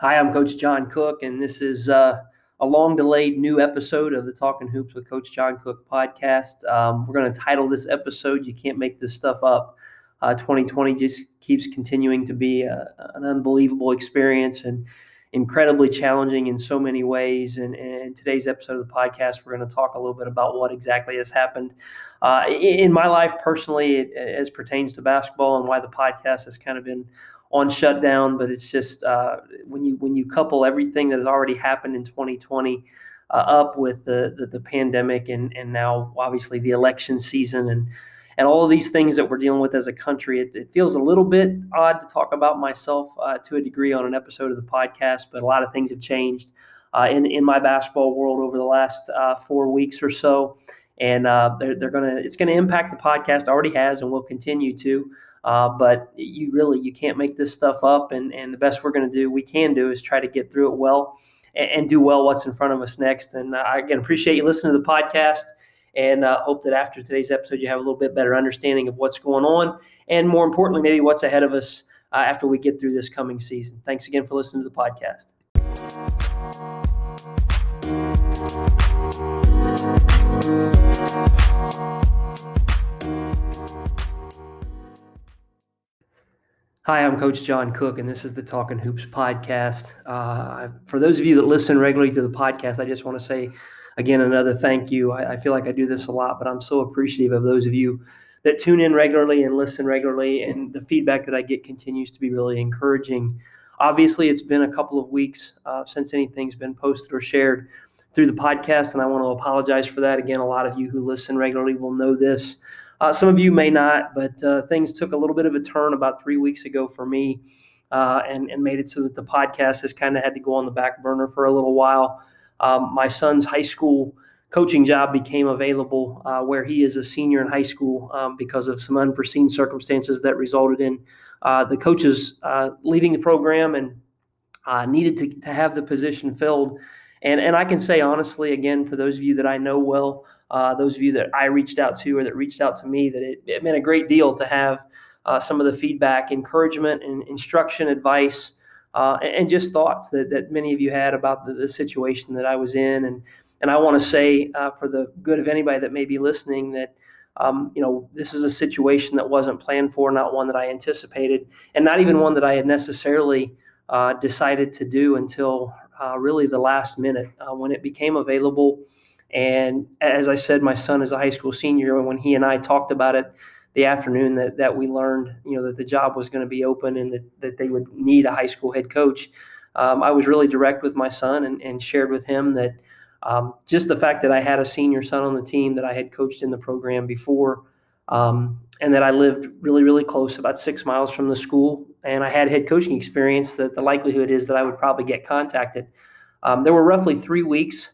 Hi, I'm Coach John Cook, and this is uh, a long delayed new episode of the Talking Hoops with Coach John Cook podcast. Um, we're going to title this episode, You Can't Make This Stuff Up. Uh, 2020 just keeps continuing to be a, an unbelievable experience and incredibly challenging in so many ways. And, in today's episode of the podcast, we're going to talk a little bit about what exactly has happened uh, in my life personally, as pertains to basketball, and why the podcast has kind of been on shutdown, but it's just uh, when you when you couple everything that has already happened in 2020 uh, up with the, the, the pandemic and and now obviously the election season and and all of these things that we're dealing with as a country, it, it feels a little bit odd to talk about myself uh, to a degree on an episode of the podcast. But a lot of things have changed uh, in in my basketball world over the last uh, four weeks or so and uh, they're, they're gonna it's gonna impact the podcast already has and will continue to uh, but you really you can't make this stuff up and and the best we're gonna do we can do is try to get through it well and, and do well what's in front of us next. And I again appreciate you listening to the podcast and uh, hope that after today's episode you have a little bit better understanding of what's going on and more importantly maybe what's ahead of us uh, after we get through this coming season. Thanks again for listening to the podcast Hi, I'm Coach John Cook, and this is the Talking Hoops podcast. Uh, for those of you that listen regularly to the podcast, I just want to say again another thank you. I, I, feel like I do this a lot, but I'm so appreciative of those of you that tune in regularly and listen regularly, and the feedback that I get continues to be really encouraging. Obviously, it's been a couple of weeks uh, since anything's been posted or shared through the podcast, and I want to apologize for that. Again, a lot of you who listen regularly will know this. Uh, some of you may not, but uh, things took a little bit of a turn about three weeks ago for me uh, and, and made it so that the podcast has kind of had to go on the back burner for a little while. Um, my son's high school coaching job became available uh, where he is a senior in high school um, because of some unforeseen circumstances that resulted in uh, the coaches uh, leaving the program and needed to, to have the position filled. And, and I can say honestly, again, for those of you that I know well, uh, those of you that I reached out to or that reached out to me, that it, it meant a great deal to have uh, some of the feedback, encouragement, and instruction, advice, uh, and, and, just thoughts that, that many of you had about the, the situation that I was in. And, and I want to say, uh, for the good of anybody that may be listening, that um, you know, this is a situation that wasn't planned for, not one that I anticipated, and not even one that I had necessarily uh, decided to do until uh, really the last minute uh, when it became available. And as I said, my son is a high school senior, and when he and I talked about it the afternoon that, that we learned, you know, that the job was going to be open and that, that they would need a high school head coach, um, I was really direct with my son and, and shared with him that um, just the fact that I had a senior son on the team that I had coached in the program before, um, and that I lived really, really close, about six miles from the school, and I had head coaching experience, that the likelihood is that I would probably get contacted. Um, there were roughly three weeks,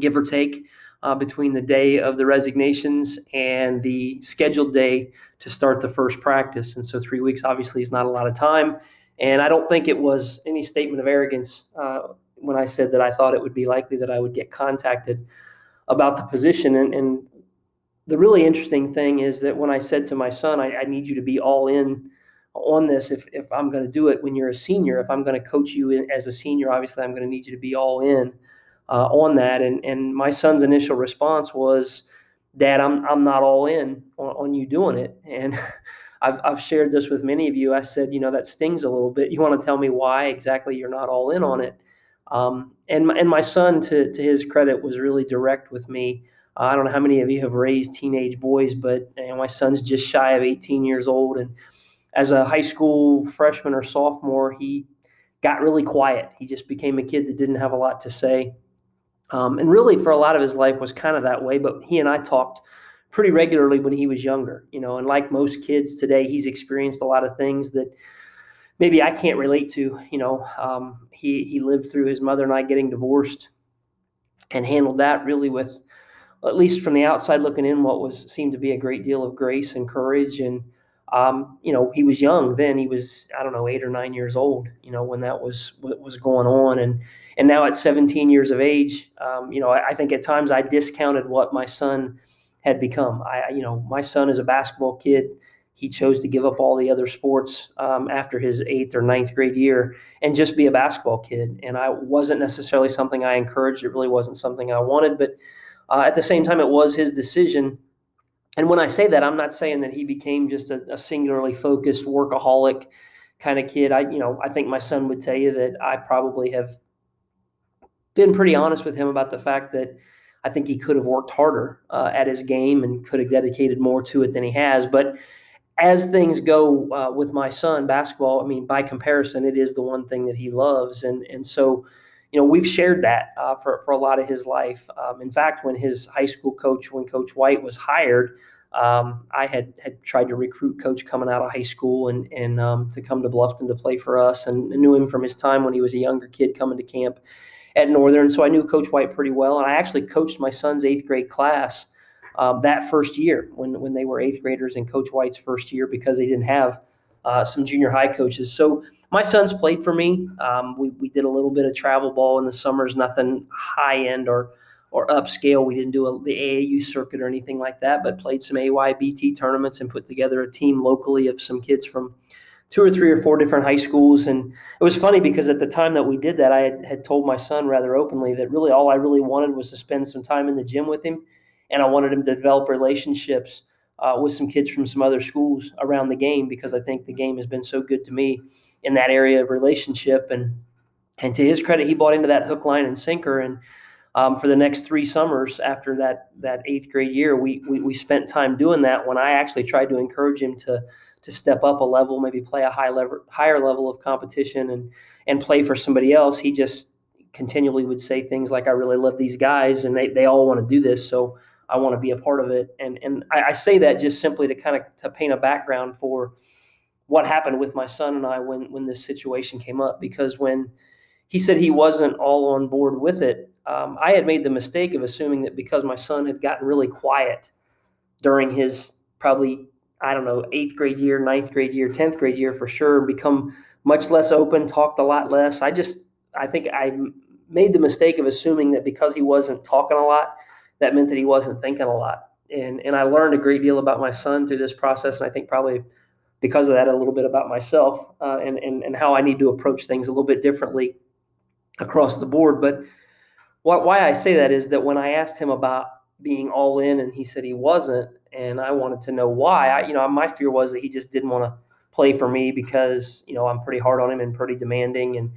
give or take, uh, between the day of the resignations and the scheduled day to start the first practice. And so, three weeks obviously is not a lot of time. And I don't think it was any statement of arrogance uh, when I said that I thought it would be likely that I would get contacted about the position. And, and the really interesting thing is that when I said to my son, I, I need you to be all in on this if, if I'm going to do it when you're a senior. If I'm going to coach you in, as a senior, obviously I'm going to need you to be all in uh, on that. And and my son's initial response was, "Dad, I'm I'm not all in on, on you doing it." And I've I've shared this with many of you. I said, you know, that stings a little bit. You want to tell me why exactly you're not all in on it? Um, and and my son, to to his credit, was really direct with me. Uh, I don't know how many of you have raised teenage boys, but you know, my son's just shy of 18 years old, and as a high school freshman or sophomore, he got really quiet. He just became a kid that didn't have a lot to say. Um, and really, for a lot of his life, was kind of that way. But he and I talked pretty regularly when he was younger, you know. And like most kids today, he's experienced a lot of things that maybe I can't relate to. You know, um, he he lived through his mother and I getting divorced, and handled that really with, at least from the outside looking in, what was seemed to be a great deal of grace and courage and um, you know, he was young then. He was, I don't know, eight or nine years old, you know, when that was was going on. And and now at 17 years of age, um, you know, I, I, think at times I discounted what my son had become. I, you know, my son is a basketball kid. he chose to give up all the other sports um, after his eighth or ninth grade year and just be a basketball kid. And I wasn't necessarily something I encouraged. It really wasn't something I wanted, but uh, at the same time, it was his decision. And when I say that, I'm not saying that he became just a, a singularly focused workaholic kind of kid. I, you know, I think my son would tell you that I probably have been pretty honest with him about the fact that I think he could have worked harder uh, at his game and could have dedicated more to it than he has. But as things go uh, with my son, basketball, I mean, by comparison, it is the one thing that he loves, and and so, you know, we've shared that uh, for for a lot of his life. Um, in fact, when his high school coach, when Coach White was hired, um, I had had tried to recruit Coach coming out of high school and and um, to come to Bluffton to play for us, and knew him from his time when he was a younger kid coming to camp at Northern. So I knew Coach White pretty well, and I actually coached my son's eighth grade class um, that first year when when they were eighth graders in Coach White's first year because they didn't have uh, some junior high coaches. So my sons played for me. Um, we we did a little bit of travel ball in the summers, nothing high end or or upscale. We didn't do a, the AAU circuit or anything like that, but played some AYBT tournaments and put together a team locally of some kids from two or three or four different high schools. And it was funny because at the time that we did that, I had, had told my son rather openly that really all I really wanted was to spend some time in the gym with him. And I wanted him to develop relationships uh, with some kids from some other schools around the game because I think the game has been so good to me in that area of relationship. And and to his credit, he bought into that hook, line, and sinker. And um, for the next three summers after that that eighth grade year, we, we we spent time doing that. When I actually tried to encourage him to to step up a level, maybe play a high level, higher level of competition and and play for somebody else. He just continually would say things like, "I really love these guys, and they they all want to do this, so I want to be a part of it." And and I, I say that just simply to kind of to paint a background for what happened with my son and I when when this situation came up. Because when he said he wasn't all on board with it, um, I had made the mistake of assuming that because my son had gotten really quiet during his probably I don't know, eighth grade year, ninth grade year, 10th grade year for sure, become much less open, talked a lot less. I just, I think I made the mistake of assuming that because he wasn't talking a lot, that meant that he wasn't thinking a lot. And, and I learned a great deal about my son through this process. And I think probably because of that, a little bit about myself uh, and, and, and how I need to approach things a little bit differently across the board. But what, why I say that is that when I asked him about being all in and he said he wasn't, and I wanted to know why. I, you know, my fear was that he just didn't want to play for me because you know I'm pretty hard on him and pretty demanding, and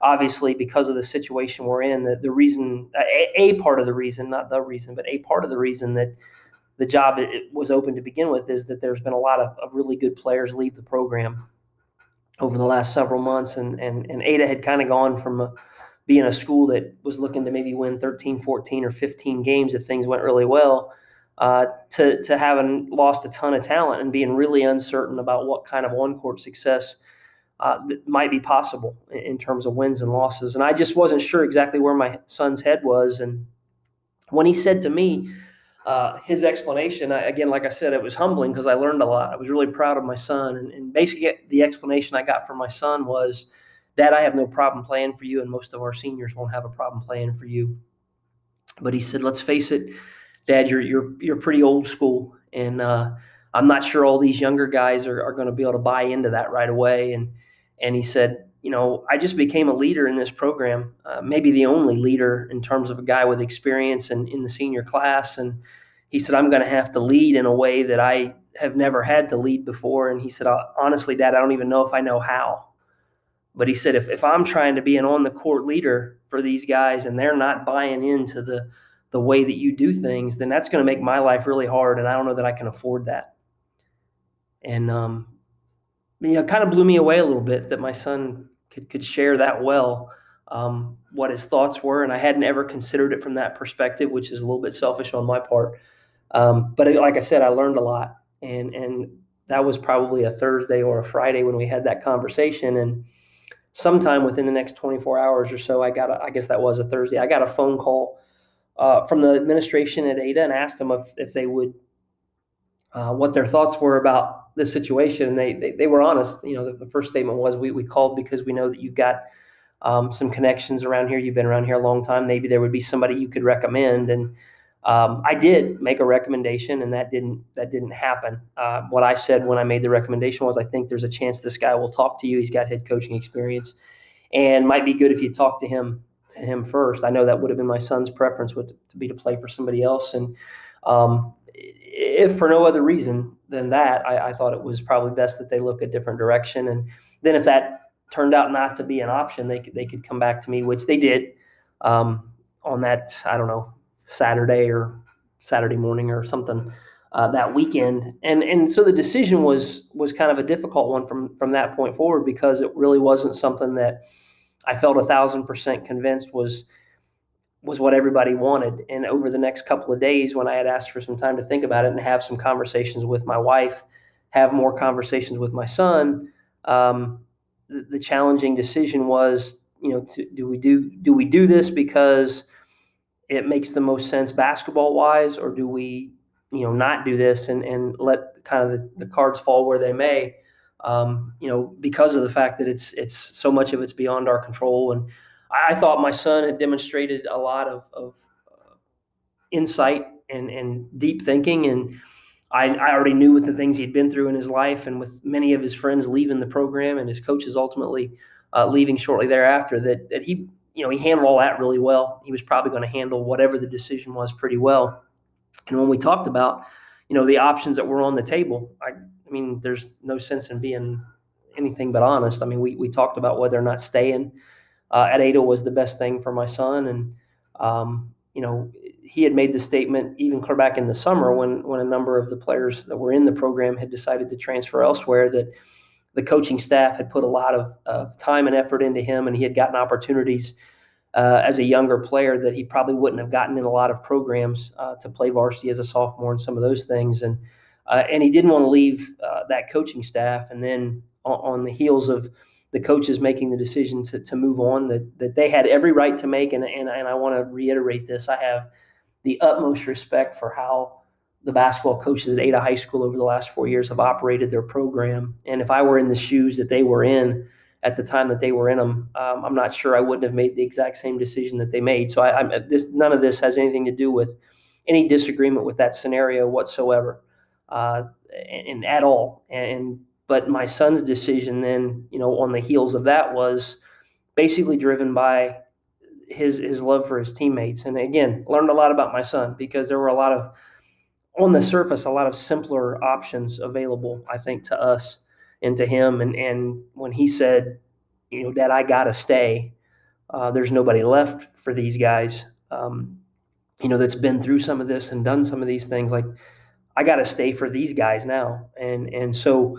obviously because of the situation we're in, the the reason, a, a part of the reason, not the reason, but a part of the reason that the job it was open to begin with is that there's been a lot of, of really good players leave the program over the last several months, and and and Ada had kind of gone from a, being a school that was looking to maybe win 13, 14, or 15 games if things went really well uh, to to having lost a ton of talent and being really uncertain about what kind of on court success uh, might be possible in, in, terms of wins and losses. And I just wasn't sure exactly where my son's head was. And when he said to me uh, his explanation, I, again, like I said, it was humbling because I learned a lot. I was really proud of my son. And, and basically, the explanation I got from my son was, Dad, I have no problem playing for you, and most of our seniors won't have a problem playing for you. But he said, let's face it Dad, you're you're you're pretty old school, and uh, I'm not sure all these younger guys are, are going to be able to buy into that right away. And and he said, you know, I just became a leader in this program, uh, maybe the only leader in terms of a guy with experience in, in the senior class. And he said, I'm going to have to lead in a way that I have never had to lead before. And he said, honestly, Dad, I don't even know if I know how. But he said, if, if I'm trying to be an on the court leader for these guys and they're not buying into the the way that you do things, then that's going to make my life really hard. And I don't know that I can afford that. And, um, you know, it kind of blew me away a little bit that my son could, could share that well um, what his thoughts were. And I hadn't ever considered it from that perspective, which is a little bit selfish on my part. Um, but like I said, I learned a lot. And, and that was probably a Thursday or a Friday when we had that conversation. And sometime within the next 24 hours or so, I got, a, I guess that was a Thursday, I got a phone call uh, from the administration at Ada and asked them if, if they would, uh, what their thoughts were about the situation. And they, they, they were honest. You know, the, the, first statement was, we, we called because we know that you've got um, some connections around here. You've been around here a long time. Maybe there would be somebody you could recommend. And um, I did make a recommendation, and that didn't that didn't happen. Uh, what I said when I made the recommendation was, I think there's a chance this guy will talk to you. He's got head coaching experience, and might be good if you talk to him to him first. I know that would have been my son's preference would to be to play for somebody else, and um, if for no other reason than that, I, I, thought it was probably best that they look a different direction. And then if that turned out not to be an option, they could they could come back to me, which they did um, on that. I don't know Saturday or Saturday morning or something uh, that weekend. And and so the decision was was kind of a difficult one from from that point forward because it really wasn't something that I felt a thousand percent convinced was was what everybody wanted. And over the next couple of days, when I had asked for some time to think about it and have some conversations with my wife, have more conversations with my son, um, the, the, challenging decision was, you know, to, do we do do we do this because it makes the most sense basketball wise, or do we, you know, not do this and, and let kind of the, the cards fall where they may, um, you know, because of the fact that it's it's so much of it's beyond our control. And I thought my son had demonstrated a lot of, of uh, insight and, and deep thinking. And I, I already knew with the things he'd been through in his life and with many of his friends leaving the program and his coaches ultimately uh, leaving shortly thereafter that, that he you know, he handled all that really well. He was probably going to handle whatever the decision was pretty well. And when we talked about, you know, the options that were on the table, I, I mean, there's no sense in being anything but honest. I mean, we, we talked about whether or not staying uh, at Ada was the best thing for my son. And, um, you know, he had made the statement even clear back in the summer when, when a number of the players that were in the program had decided to transfer elsewhere that – the coaching staff had put a lot of, of time and effort into him, and he had gotten opportunities uh, as a younger player that he probably wouldn't have gotten in a lot of programs uh, to play varsity as a sophomore and some of those things. And uh, and he didn't want to leave uh, that coaching staff. And then on, on, the heels of the coaches making the decision to, to move on, that, that they had every right to make. And, and, and I want to reiterate this I have the utmost respect for how the basketball coaches at Ada High School over the last four years have operated their program. And if I were in the shoes that they were in at the time that they were in them, um, I'm not sure I wouldn't have made the exact same decision that they made. So I, I'm this none of this has anything to do with any disagreement with that scenario whatsoever, uh, and, and, at all. And but my son's decision then, you know, on the heels of that was basically driven by his his love for his teammates. And again, learned a lot about my son because there were a lot of on the surface a lot of simpler options available i think to us and to him and and when he said you know dad i gotta stay uh, there's nobody left for these guys um, you know that's been through some of this and done some of these things like i gotta stay for these guys now and and so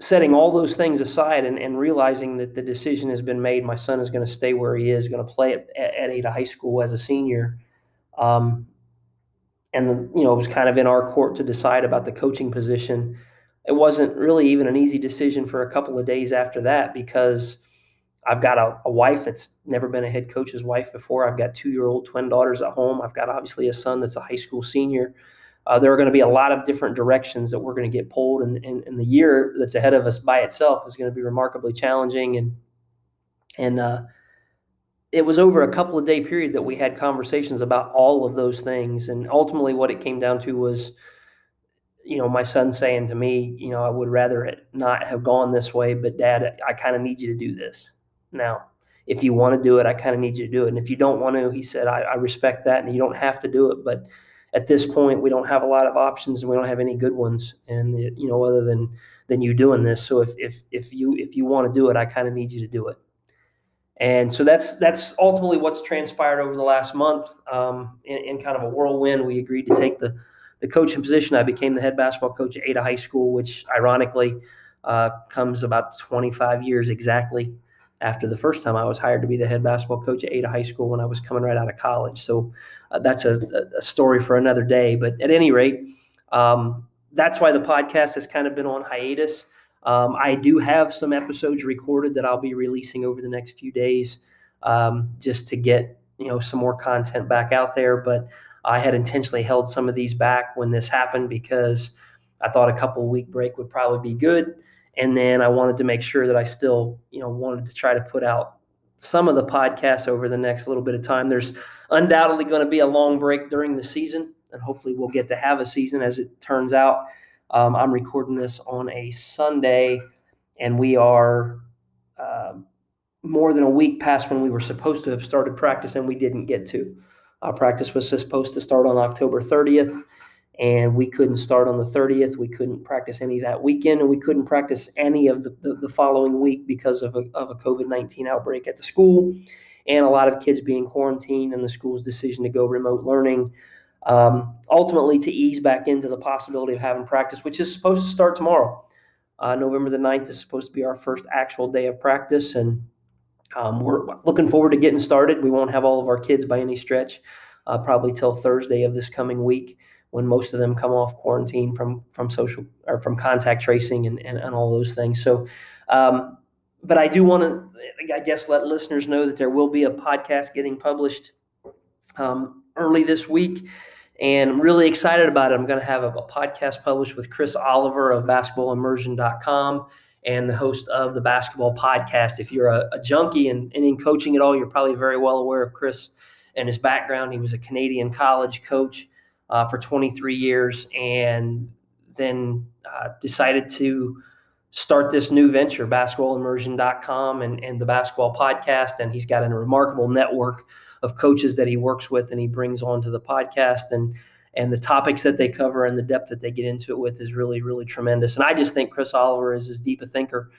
setting all those things aside and, and realizing that the decision has been made my son is going to stay where he is going to play at, at ada high school as a senior um, and you know it was kind of in our court to decide about the coaching position. It wasn't really even an easy decision for a couple of days after that because I've got a, a wife that's never been a head coach's wife before. I've got two year old twin daughters at home. I've got obviously a son that's a high school senior. Uh, there are going to be a lot of different directions that we're going to get pulled, and, and, and, the year that's ahead of us by itself is going to be remarkably challenging. And and uh, it was over a couple of day period that we had conversations about all of those things and ultimately what it came down to was you know my son saying to me you know i would rather it not have gone this way but dad i kind of need you to do this now if you want to do it i kind of need you to do it and if you don't want to he said I, I respect that and you don't have to do it but at this point we don't have a lot of options and we don't have any good ones and you know other than than you doing this so if if if you if you want to do it i kind of need you to do it and so that's that's ultimately what's transpired over the last month. Um, in, in, kind of a whirlwind, we agreed to take the the coaching position. I became the head basketball coach at Ada High School, which ironically uh, comes about 25 years exactly after the first time I was hired to be the head basketball coach at Ada High School when I was coming right out of college. So uh, that's a, a, story for another day. But at any rate, um, that's why the podcast has kind of been on hiatus. Um, I do have some episodes recorded that I'll be releasing over the next few days, um, just to get you know some more content back out there. But I had intentionally held some of these back when this happened because I thought a couple week break would probably be good, and then I wanted to make sure that I still you know wanted to try to put out some of the podcasts over the next little bit of time. There's undoubtedly going to be a long break during the season, and hopefully we'll get to have a season as it turns out. Um, I'm recording this on a Sunday, and we are uh, more than a week past when we were supposed to have started practice, and we didn't get to. Our practice was supposed to start on October 30th, and we couldn't start on the 30th. We couldn't practice any that weekend, and we couldn't practice any of the, the, the following week because of a, of a COVID 19 outbreak at the school and a lot of kids being quarantined and the school's decision to go remote learning. Um, ultimately, to ease back into the possibility of having practice, which is supposed to start tomorrow. Uh, November the 9th is supposed to be our first actual day of practice, and um, we're looking forward to getting started. We won't have all of our kids by any stretch, uh, probably till Thursday of this coming week when most of them come off quarantine from from social or from contact tracing and, and, and all those things. So, um, but I do want to, I guess, let listeners know that there will be a podcast getting published um, early this week. And I'm really excited about it. I'm going to have a, a podcast published with Chris Oliver of basketballimmersion.com and the host of the basketball podcast. If you're a, a junkie and, and in coaching at all, you're probably very well aware of Chris and his background. He was a Canadian college coach uh, for 23 years and then uh, decided to start this new venture, basketballimmersion.com and, and the basketball podcast. And he's got a remarkable network of coaches that he works with and he brings onto the podcast. And and the topics that they cover and the depth that they get into it with is really, really tremendous. And I just think Chris Oliver is as deep a thinker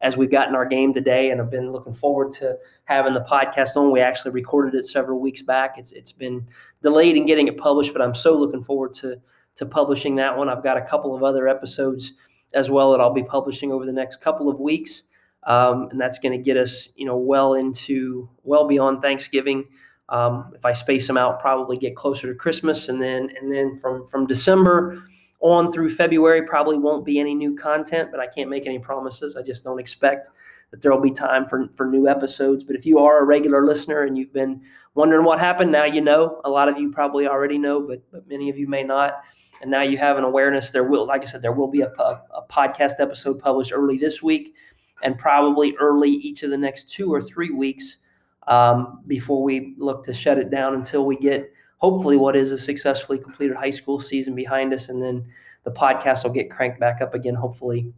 as we've gotten our game today and I've been looking forward to having the podcast on. We actually recorded it several weeks back. It's it's been delayed in getting it published, but I'm so looking forward to to publishing that one. I've got a couple of other episodes as well that I'll be publishing over the next couple of weeks. Um, and that's going to get us, you know, well into well beyond Thanksgiving. Um, if I space them out, probably get closer to Christmas, and then and then from from December on through February, probably won't be any new content, but I can't make any promises. I just don't expect that there will be time for, for new episodes. But if you are a regular listener and you've been wondering what happened, now you know. A lot of you probably already know, but, but many of you may not. And now you have an awareness. There will, like I said, there will be a, a, a podcast episode published early this week and probably early each of the next two or three weeks um, before we look to shut it down until we get hopefully what is a successfully completed high school season behind us, and then the podcast will get cranked back up again, hopefully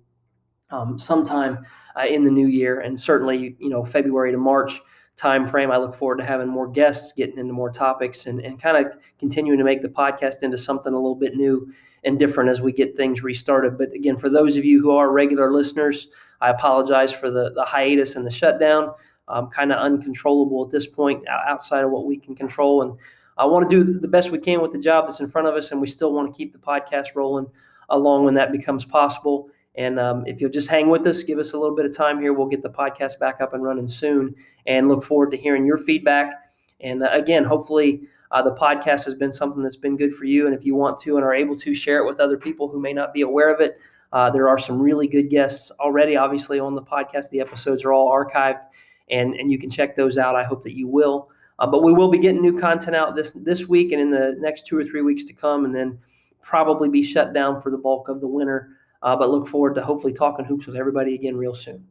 um, sometime uh, in the new year, and certainly you know February to March time frame. I look forward to having more guests, getting into more topics, and, and kind of continuing to make the podcast into something a little bit new and different as we get things restarted. But again, for those of you who are regular listeners, I apologize for the, the hiatus and the shutdown. I'm kind of uncontrollable at this point outside of what we can control. And I want to do the best we can with the job that's in front of us, and we still want to keep the podcast rolling along when that becomes possible. And um, if you'll just hang with us, give us a little bit of time here, we'll get the podcast back up and running soon. And look forward to hearing your feedback. And uh, again, hopefully, uh, the podcast has been something that's been good for you. And if you want to and are able to share it with other people who may not be aware of it, uh, there are some really good guests already, obviously, on the podcast. The episodes are all archived, and, and you can check those out. I hope that you will. Uh, but we will be getting new content out this this week and in the next two or three weeks to come, and then probably be shut down for the bulk of the winter. Uh, but look forward to hopefully talking hoops with everybody again real soon.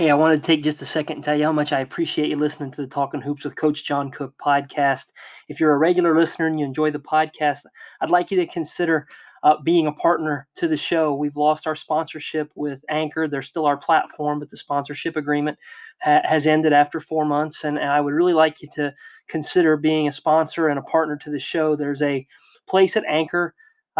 Hey, I wanted to take just a second and tell you how much I appreciate you listening to the Talking Hoops with Coach John Cook podcast. If you're a regular listener and you enjoy the podcast, I'd like you to consider uh, being a partner to the show. We've lost our sponsorship with Anchor. They're still our platform, but the sponsorship agreement ha- has ended after four months. And, and I would really like you to consider being a sponsor and a partner to the show. There's a place at anchor.fm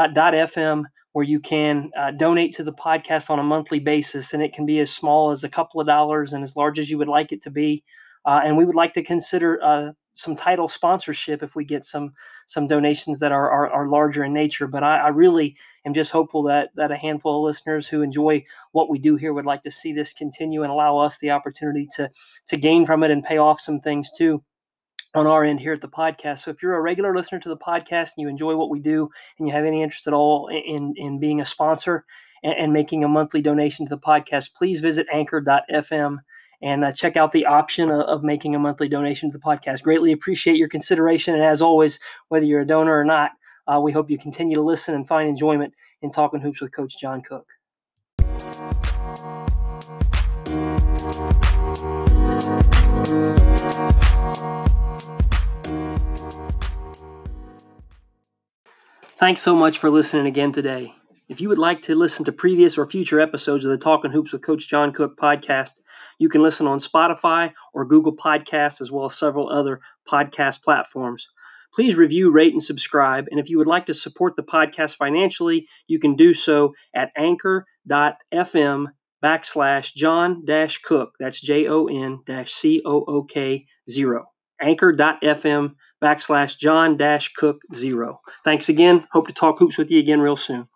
uh, where you can uh, donate to the podcast on a monthly basis. And it can be as small as a couple of dollars and as large as you would like it to be. Uh, and we would like to consider uh, some title sponsorship if we get some some donations that are are, are larger in nature. But I, I, really am just hopeful that that a handful of listeners who enjoy what we do here would like to see this continue and allow us the opportunity to to gain from it and pay off some things too on our end here at the podcast. So if you're a regular listener to the podcast and you enjoy what we do and you have any interest at all in in being a sponsor and, and making a monthly donation to the podcast, please visit anchor.fm and uh, check out the option of, of, making a monthly donation to the podcast. Greatly appreciate your consideration. And as always, whether you're a donor or not, uh, we hope you continue to listen and find enjoyment in Talking Hoops with Coach John Cook. Thanks so much for listening again today. If you would like to listen to previous or future episodes of the Talking Hoops with Coach John Cook podcast, you can listen on Spotify or Google Podcasts, as well as several other podcast platforms. Please review, rate, and subscribe. And if you would like to support the podcast financially, you can do so at anchor.fm backslash John Cook. That's J O N C O O K zero. Anchor.fm backslash John dash Cook zero. Thanks again. Hope to talk hoops with you again real soon.